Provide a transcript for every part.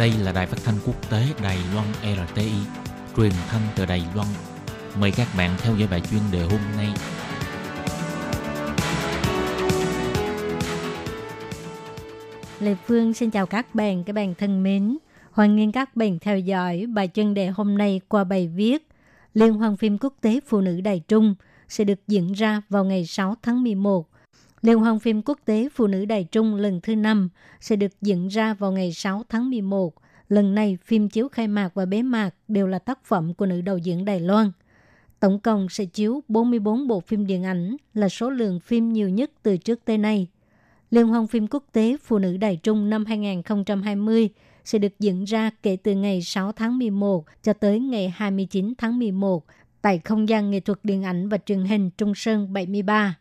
Đây là đài phát thanh quốc tế Đài Loan RTI, truyền thanh từ Đài Loan. Mời các bạn theo dõi bài chuyên đề hôm nay. Lê Phương xin chào các bạn, các bạn thân mến. Hoan nghênh các bạn theo dõi bài chuyên đề hôm nay qua bài viết Liên hoan phim quốc tế Phụ nữ Đài Trung sẽ được diễn ra vào ngày 6 tháng 11 Liên hoan phim quốc tế Phụ nữ Đài Trung lần thứ 5 sẽ được diễn ra vào ngày 6 tháng 11. Lần này, phim chiếu khai mạc và bế mạc đều là tác phẩm của nữ đạo diễn Đài Loan. Tổng cộng sẽ chiếu 44 bộ phim điện ảnh là số lượng phim nhiều nhất từ trước tới nay. Liên hoan phim quốc tế Phụ nữ Đài Trung năm 2020 sẽ được diễn ra kể từ ngày 6 tháng 11 cho tới ngày 29 tháng 11 tại không gian nghệ thuật điện ảnh và truyền hình Trung Sơn 73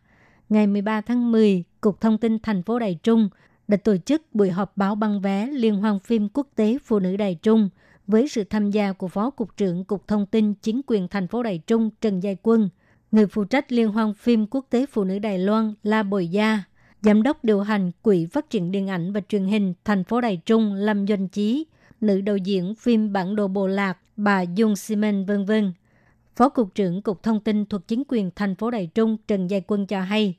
ngày 13 tháng 10, Cục Thông tin thành phố Đài Trung đã tổ chức buổi họp báo băng vé Liên hoan phim quốc tế Phụ nữ Đài Trung với sự tham gia của Phó Cục trưởng Cục Thông tin Chính quyền thành phố Đài Trung Trần Giai Quân, người phụ trách Liên hoan phim quốc tế Phụ nữ Đài Loan La Bồi Gia, Giám đốc điều hành Quỹ Phát triển Điện ảnh và Truyền hình thành phố Đài Trung Lâm Doanh Chí, nữ đạo diễn phim Bản đồ Bồ Lạc bà Dung Simen vân vân. Phó Cục trưởng Cục Thông tin thuộc chính quyền thành phố Đài Trung Trần Giai Quân cho hay,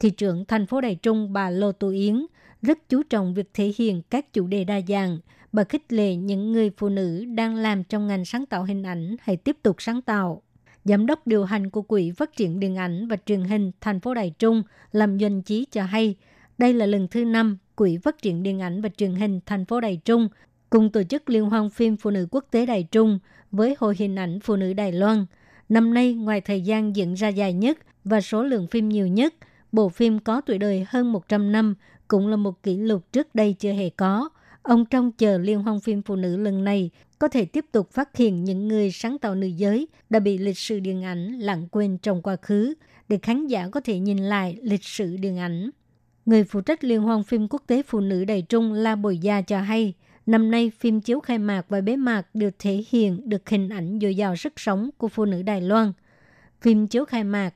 thị trưởng thành phố Đài Trung bà Lô Tô Yến rất chú trọng việc thể hiện các chủ đề đa dạng. Bà khích lệ những người phụ nữ đang làm trong ngành sáng tạo hình ảnh hãy tiếp tục sáng tạo. Giám đốc điều hành của Quỹ Phát triển Điện ảnh và Truyền hình thành phố Đài Trung làm doanh chí cho hay, đây là lần thứ năm Quỹ Phát triển Điện ảnh và Truyền hình thành phố Đài Trung cùng tổ chức Liên hoan phim Phụ nữ quốc tế Đài Trung với Hội hình ảnh Phụ nữ Đài Loan. Năm nay, ngoài thời gian diễn ra dài nhất và số lượng phim nhiều nhất, bộ phim có tuổi đời hơn 100 năm cũng là một kỷ lục trước đây chưa hề có. Ông trông chờ liên hoan phim phụ nữ lần này có thể tiếp tục phát hiện những người sáng tạo nữ giới đã bị lịch sử điện ảnh lãng quên trong quá khứ để khán giả có thể nhìn lại lịch sử điện ảnh. Người phụ trách liên hoan phim quốc tế phụ nữ đầy trung La Bồi Gia cho hay, năm nay phim chiếu khai mạc và bế mạc được thể hiện được hình ảnh dồi dào sức sống của phụ nữ Đài Loan. Phim chiếu khai mạc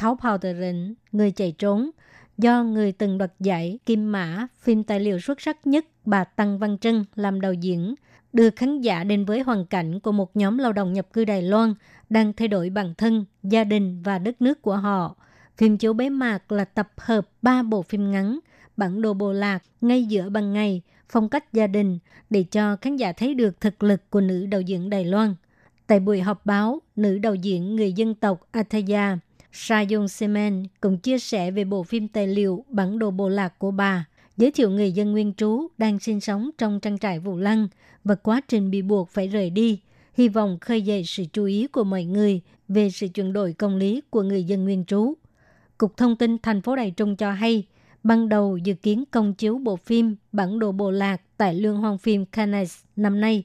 Tháo Phào Rịnh, Người chạy trốn, do người từng đoạt giải Kim Mã, phim tài liệu xuất sắc nhất bà Tăng Văn Trân làm đạo diễn, đưa khán giả đến với hoàn cảnh của một nhóm lao động nhập cư Đài Loan đang thay đổi bản thân, gia đình và đất nước của họ. Phim chiếu bế mạc là tập hợp ba bộ phim ngắn, bản đồ bộ lạc, ngay giữa ban ngày, phong cách gia đình để cho khán giả thấy được thực lực của nữ đạo diễn Đài Loan. Tại buổi họp báo, nữ đạo diễn người dân tộc Athaya Sayong Semen cũng chia sẻ về bộ phim tài liệu Bản đồ bộ lạc của bà, giới thiệu người dân nguyên trú đang sinh sống trong trang trại Vũ Lăng và quá trình bị buộc phải rời đi, hy vọng khơi dậy sự chú ý của mọi người về sự chuyển đổi công lý của người dân nguyên trú. Cục Thông tin thành phố Đài Trung cho hay, ban đầu dự kiến công chiếu bộ phim Bản đồ bộ lạc tại Lương hoan phim Cannes năm nay,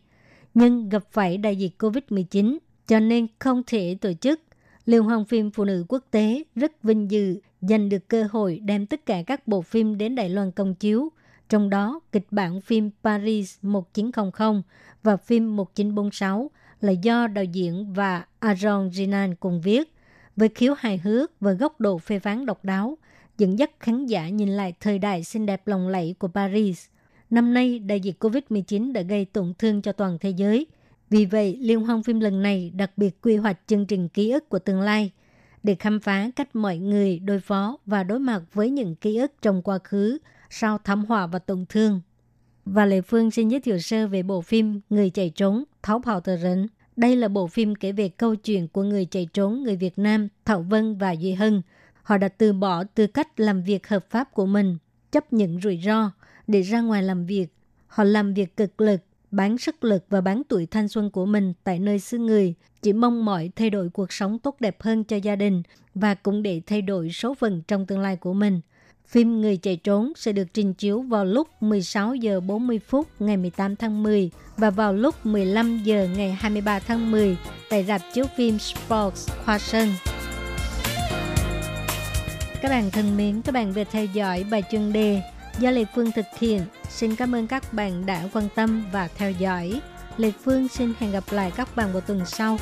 nhưng gặp phải đại dịch COVID-19 cho nên không thể tổ chức Liên hoan phim Phụ nữ quốc tế rất vinh dự giành được cơ hội đem tất cả các bộ phim đến Đài Loan công chiếu, trong đó kịch bản phim Paris 1900 và phim 1946 là do đạo diễn và Aaron Jinan cùng viết, với khiếu hài hước và góc độ phê phán độc đáo, dẫn dắt khán giả nhìn lại thời đại xinh đẹp lộng lẫy của Paris. Năm nay, đại dịch COVID-19 đã gây tổn thương cho toàn thế giới – vì vậy, Liên hoan phim lần này đặc biệt quy hoạch chương trình ký ức của tương lai để khám phá cách mọi người đối phó và đối mặt với những ký ức trong quá khứ sau thảm họa và tổn thương. Và lệ Phương xin giới thiệu sơ về bộ phim Người chạy trốn, Tháo Phào Tờ Rỉnh. Đây là bộ phim kể về câu chuyện của người chạy trốn người Việt Nam Thảo Vân và Duy Hân. Họ đã từ bỏ tư cách làm việc hợp pháp của mình, chấp nhận rủi ro để ra ngoài làm việc. Họ làm việc cực lực bán sức lực và bán tuổi thanh xuân của mình tại nơi xứ người, chỉ mong mọi thay đổi cuộc sống tốt đẹp hơn cho gia đình và cũng để thay đổi số phận trong tương lai của mình. Phim Người chạy trốn sẽ được trình chiếu vào lúc 16 giờ 40 phút ngày 18 tháng 10 và vào lúc 15 giờ ngày 23 tháng 10 tại rạp chiếu phim Sports Khoa Sơn. Các bạn thân mến, các bạn vừa theo dõi bài chuyên đề do Lê Phương thực hiện. Xin cảm ơn các bạn đã quan tâm và theo dõi. Lê Phương xin hẹn gặp lại các bạn vào tuần sau.